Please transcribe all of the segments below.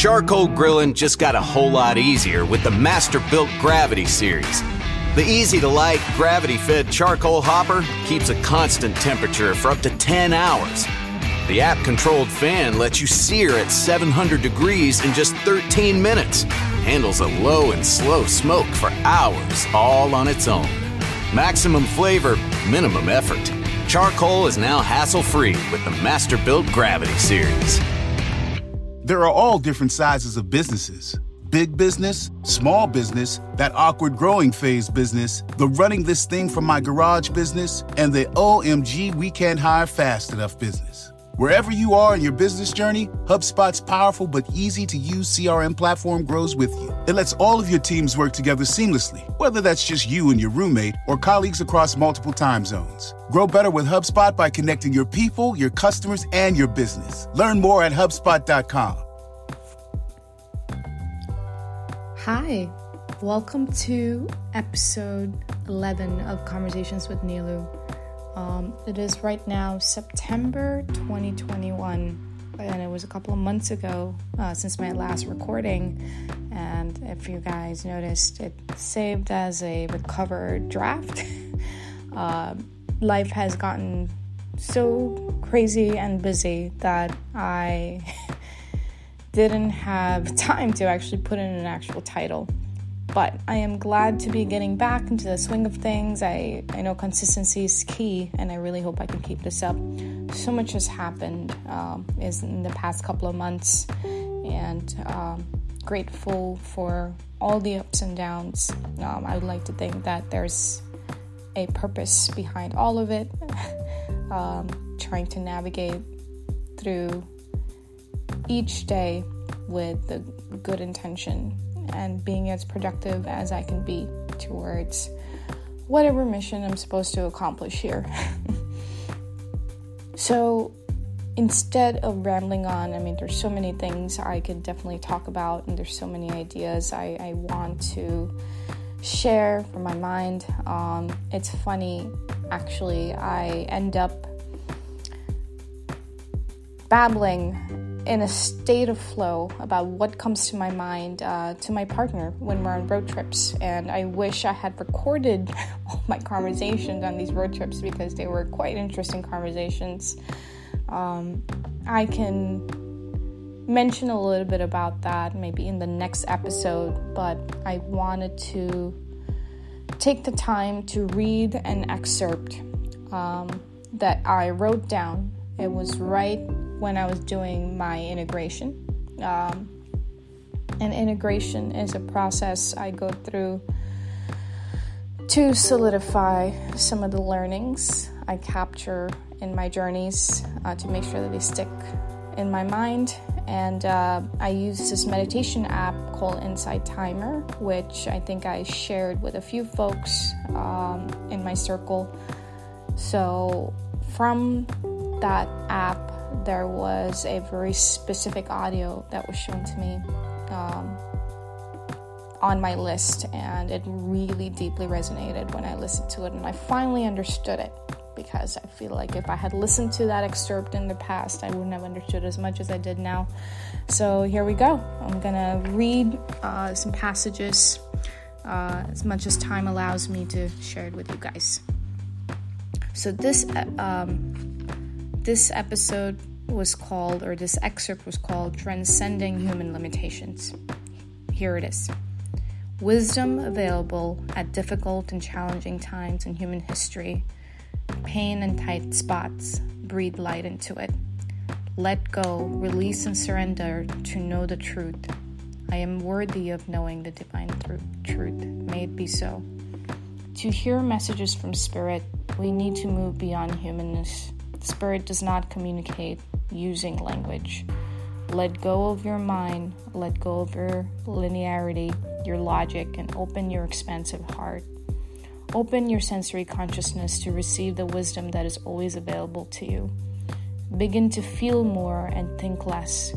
Charcoal grilling just got a whole lot easier with the Masterbuilt Gravity Series. The easy to light, gravity fed charcoal hopper keeps a constant temperature for up to 10 hours. The app controlled fan lets you sear at 700 degrees in just 13 minutes. Handles a low and slow smoke for hours, all on its own. Maximum flavor, minimum effort. Charcoal is now hassle free with the Masterbuilt Gravity Series. There are all different sizes of businesses big business, small business, that awkward growing phase business, the running this thing from my garage business, and the OMG we can't hire fast enough business. Wherever you are in your business journey, HubSpot's powerful but easy to use CRM platform grows with you. It lets all of your teams work together seamlessly, whether that's just you and your roommate or colleagues across multiple time zones. Grow better with HubSpot by connecting your people, your customers, and your business. Learn more at HubSpot.com. Hi, welcome to episode 11 of Conversations with Nilu. Um, it is right now September 2021, and it was a couple of months ago uh, since my last recording. And if you guys noticed, it saved as a recovered draft. uh, life has gotten so crazy and busy that I didn't have time to actually put in an actual title but I am glad to be getting back into the swing of things. I, I know consistency is key, and I really hope I can keep this up. So much has happened um, is in the past couple of months, and um, grateful for all the ups and downs. Um, I would like to think that there's a purpose behind all of it. Um, trying to navigate through each day with the good intention and being as productive as I can be towards whatever mission I'm supposed to accomplish here. so instead of rambling on, I mean, there's so many things I could definitely talk about, and there's so many ideas I, I want to share from my mind. Um, it's funny, actually, I end up babbling in a state of flow about what comes to my mind uh, to my partner when we're on road trips. And I wish I had recorded all my conversations on these road trips because they were quite interesting conversations. Um, I can mention a little bit about that maybe in the next episode, but I wanted to take the time to read an excerpt um, that I wrote down. It was right when I was doing my integration. Um, and integration is a process I go through to solidify some of the learnings I capture in my journeys uh, to make sure that they stick in my mind. And uh, I use this meditation app called Insight Timer, which I think I shared with a few folks um, in my circle. So, from that app, there was a very specific audio that was shown to me um, on my list, and it really deeply resonated when I listened to it, and I finally understood it because I feel like if I had listened to that excerpt in the past, I wouldn't have understood as much as I did now. So here we go. I'm gonna read uh, some passages uh, as much as time allows me to share it with you guys. So this uh, um, this episode was called, or this excerpt was called, Transcending Human Limitations. Here it is Wisdom available at difficult and challenging times in human history. Pain and tight spots, breathe light into it. Let go, release, and surrender to know the truth. I am worthy of knowing the divine truth. May it be so. To hear messages from Spirit, we need to move beyond humanness. Spirit does not communicate using language. Let go of your mind, let go of your linearity, your logic, and open your expansive heart. Open your sensory consciousness to receive the wisdom that is always available to you. Begin to feel more and think less.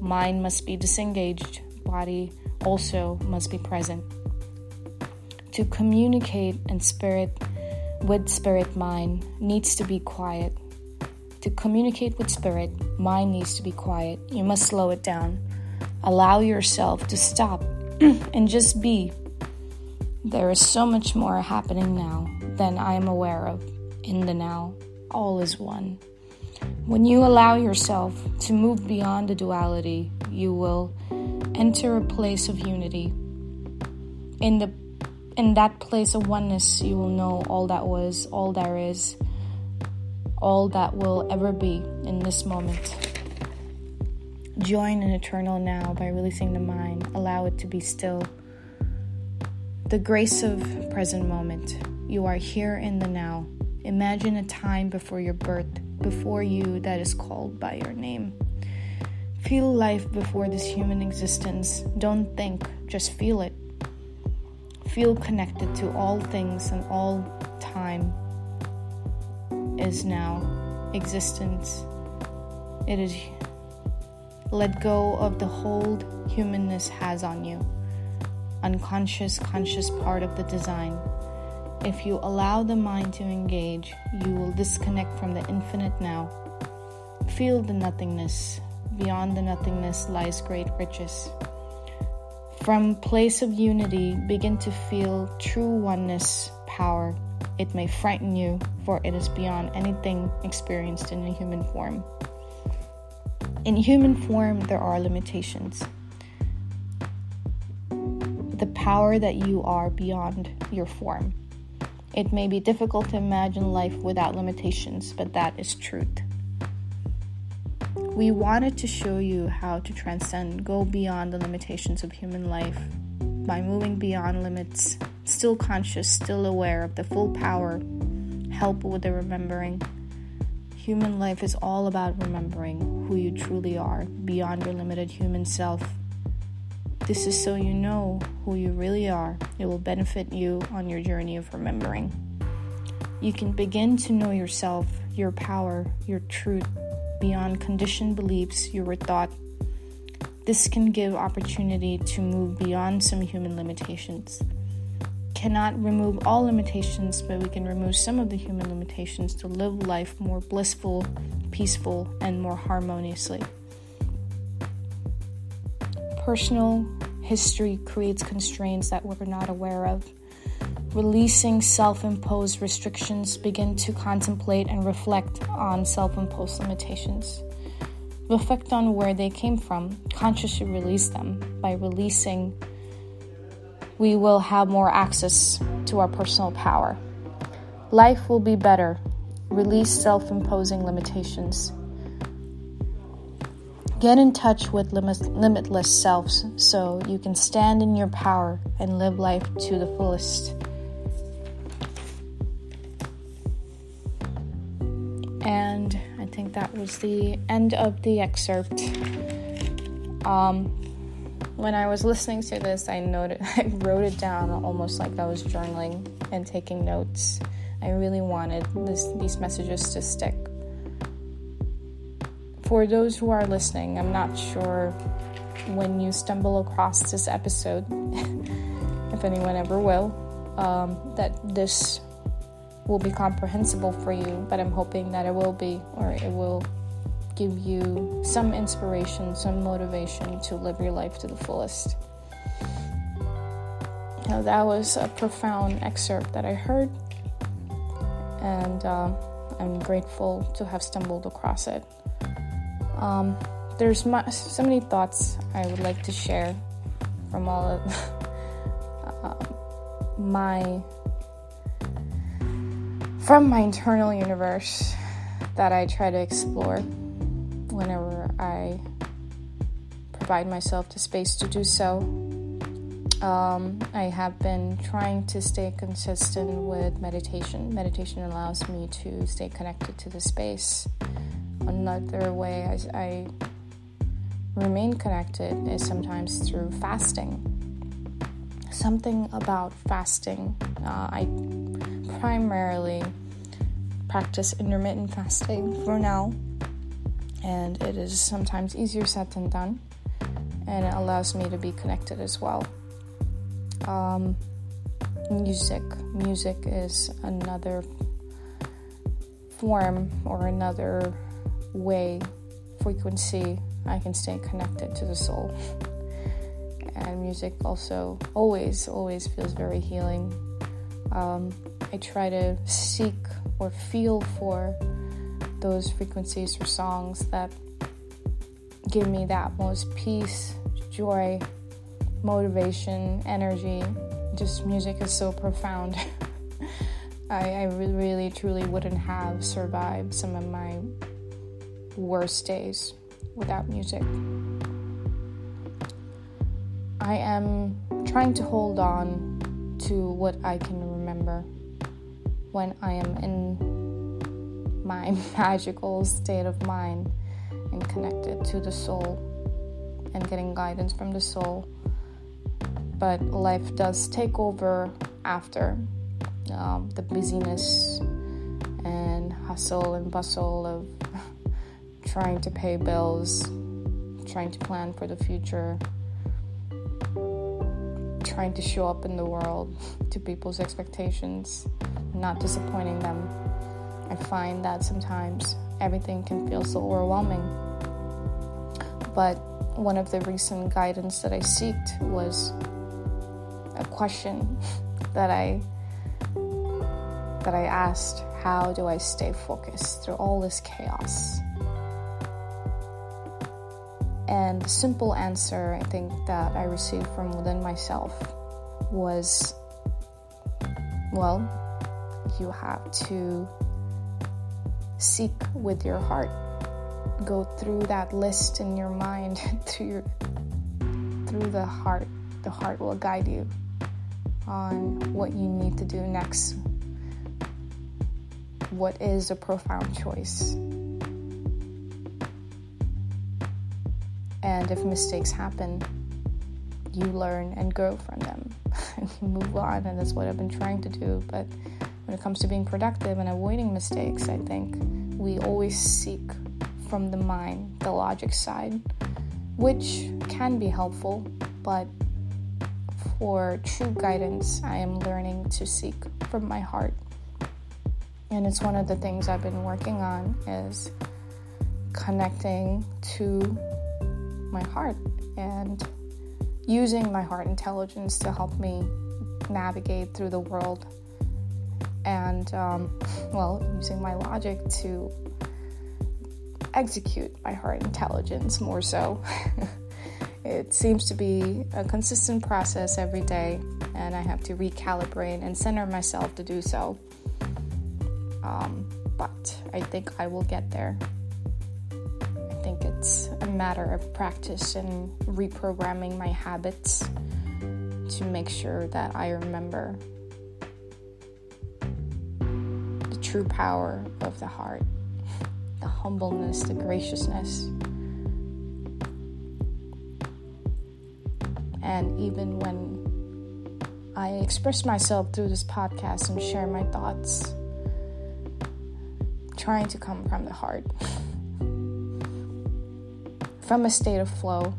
Mind must be disengaged, body also must be present. To communicate and spirit with spirit mind needs to be quiet to communicate with spirit, mind needs to be quiet. You must slow it down. Allow yourself to stop and just be. There is so much more happening now than I am aware of in the now. All is one. When you allow yourself to move beyond the duality, you will enter a place of unity. In the in that place of oneness, you will know all that was, all there is, all that will ever be in this moment. Join an eternal now by releasing the mind. Allow it to be still. The grace of present moment. You are here in the now. Imagine a time before your birth, before you that is called by your name. Feel life before this human existence. Don't think, just feel it. Feel connected to all things and all time is now existence. It is let go of the hold humanness has on you. Unconscious, conscious part of the design. If you allow the mind to engage, you will disconnect from the infinite now. Feel the nothingness. Beyond the nothingness lies great riches. From place of unity, begin to feel true oneness power. It may frighten you, for it is beyond anything experienced in a human form. In human form, there are limitations. The power that you are beyond your form. It may be difficult to imagine life without limitations, but that is truth. We wanted to show you how to transcend, go beyond the limitations of human life by moving beyond limits, still conscious, still aware of the full power, help with the remembering. Human life is all about remembering who you truly are beyond your limited human self. This is so you know who you really are. It will benefit you on your journey of remembering. You can begin to know yourself, your power, your truth, beyond conditioned beliefs your taught. This can give opportunity to move beyond some human limitations. Cannot remove all limitations, but we can remove some of the human limitations to live life more blissful, peaceful, and more harmoniously. Personal history creates constraints that we're not aware of releasing self imposed restrictions, begin to contemplate and reflect on self imposed limitations. Reflect on where they came from, consciously release them. By releasing, we will have more access to our personal power. Life will be better. Release self imposing limitations. Get in touch with limit- limitless selves so you can stand in your power and live life to the fullest. Think that was the end of the excerpt. Um, when I was listening to this, I noted I wrote it down almost like I was journaling and taking notes. I really wanted this, these messages to stick. For those who are listening, I'm not sure when you stumble across this episode, if anyone ever will, um, that this will be comprehensible for you, but I'm hoping that it will be, or it will give you some inspiration, some motivation to live your life to the fullest. Now, that was a profound excerpt that I heard, and uh, I'm grateful to have stumbled across it. Um, there's my, so many thoughts I would like to share from all of uh, my from my internal universe that I try to explore whenever I provide myself the space to do so. Um, I have been trying to stay consistent with meditation. Meditation allows me to stay connected to the space. Another way I, I remain connected is sometimes through fasting. Something about fasting. Uh, I primarily practice intermittent fasting for now, and it is sometimes easier said than done, and it allows me to be connected as well. Um, music, music is another form or another way, frequency I can stay connected to the soul. and music also always, always feels very healing. Um, I try to seek or feel for those frequencies or songs that give me that most peace, joy, motivation, energy. Just music is so profound. I, I really, really, truly wouldn't have survived some of my worst days without music. I am trying to hold on to what I can remember when I am in my magical state of mind and connected to the soul and getting guidance from the soul. But life does take over after um, the busyness and hustle and bustle of trying to pay bills, trying to plan for the future trying to show up in the world to people's expectations, not disappointing them. I find that sometimes everything can feel so overwhelming. But one of the recent guidance that I sought was a question that I that I asked, how do I stay focused through all this chaos? And the simple answer I think that I received from within myself was well, you have to seek with your heart. Go through that list in your mind through your through the heart. The heart will guide you on what you need to do next. What is a profound choice? And if mistakes happen, you learn and grow from them and you move on. And that's what I've been trying to do. But when it comes to being productive and avoiding mistakes, I think we always seek from the mind, the logic side, which can be helpful, but for true guidance, I am learning to seek from my heart. And it's one of the things I've been working on is connecting to my heart and using my heart intelligence to help me navigate through the world and um, well using my logic to execute my heart intelligence more so. It seems to be a consistent process every day and i have to recalibrate and center myself to do so. Um, but i think i will get there. I think it's a matter of practice and reprogramming my habits to make sure that I remember true power of the heart, the humbleness, the graciousness. And even when I express myself through this podcast and share my thoughts, trying to come from the heart from a state of flow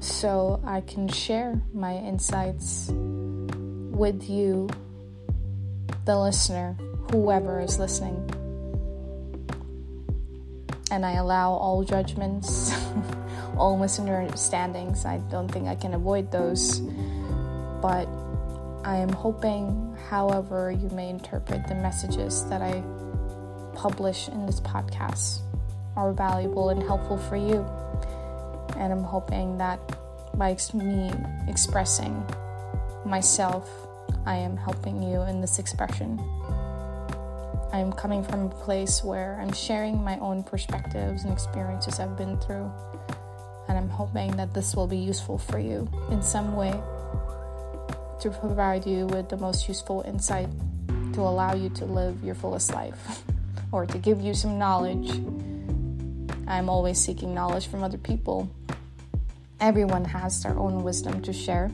so I can share my insights with you, the listener, whoever is listening. And I allow all judgments, all misunderstandings. I don't think I can avoid those. But I am hoping, however, you may interpret the messages that I publish in this podcast are valuable and helpful for you. And I'm hoping that by me expressing myself, I am helping you in this expression. I am coming from a place where I'm sharing my own perspectives and experiences I've been through. And I'm hoping that this will be useful for you in some way to provide you with the most useful insight to allow you to live your fullest life. or to give you some knowledge. I'm always seeking knowledge from other people. Everyone has their own wisdom to share.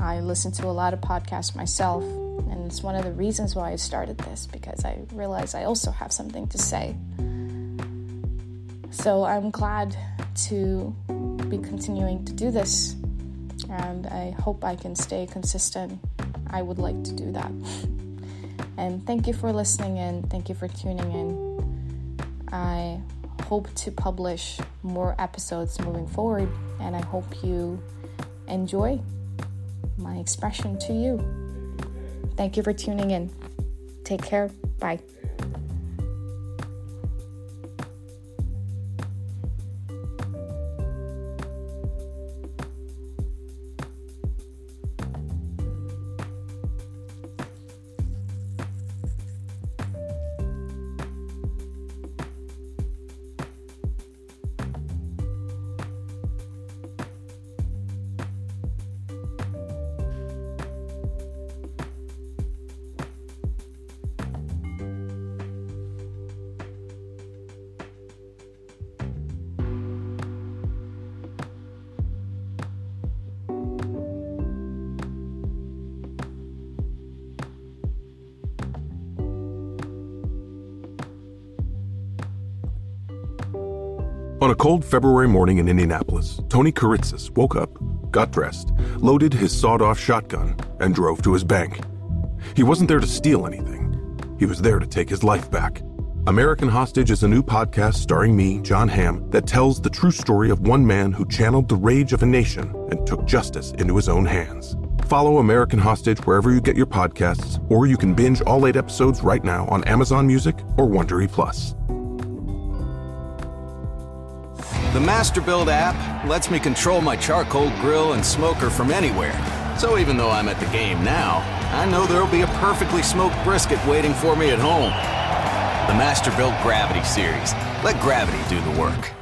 I listen to a lot of podcasts myself, and it's one of the reasons why I started this because I realize I also have something to say. So I'm glad to be continuing to do this, and I hope I can stay consistent. I would like to do that. And thank you for listening in. Thank you for tuning in. I hope to publish more episodes moving forward, and I hope you enjoy my expression to you. Thank you for tuning in. Take care. Bye. On a cold February morning in Indianapolis, Tony Kiritsis woke up, got dressed, loaded his sawed off shotgun, and drove to his bank. He wasn't there to steal anything, he was there to take his life back. American Hostage is a new podcast starring me, Jon Hamm, that tells the true story of one man who channeled the rage of a nation and took justice into his own hands. Follow American Hostage wherever you get your podcasts, or you can binge all eight episodes right now on Amazon Music or Wondery Plus. The Masterbuilt app lets me control my charcoal grill and smoker from anywhere. So even though I'm at the game now, I know there'll be a perfectly smoked brisket waiting for me at home. The Masterbuilt Gravity Series. Let gravity do the work.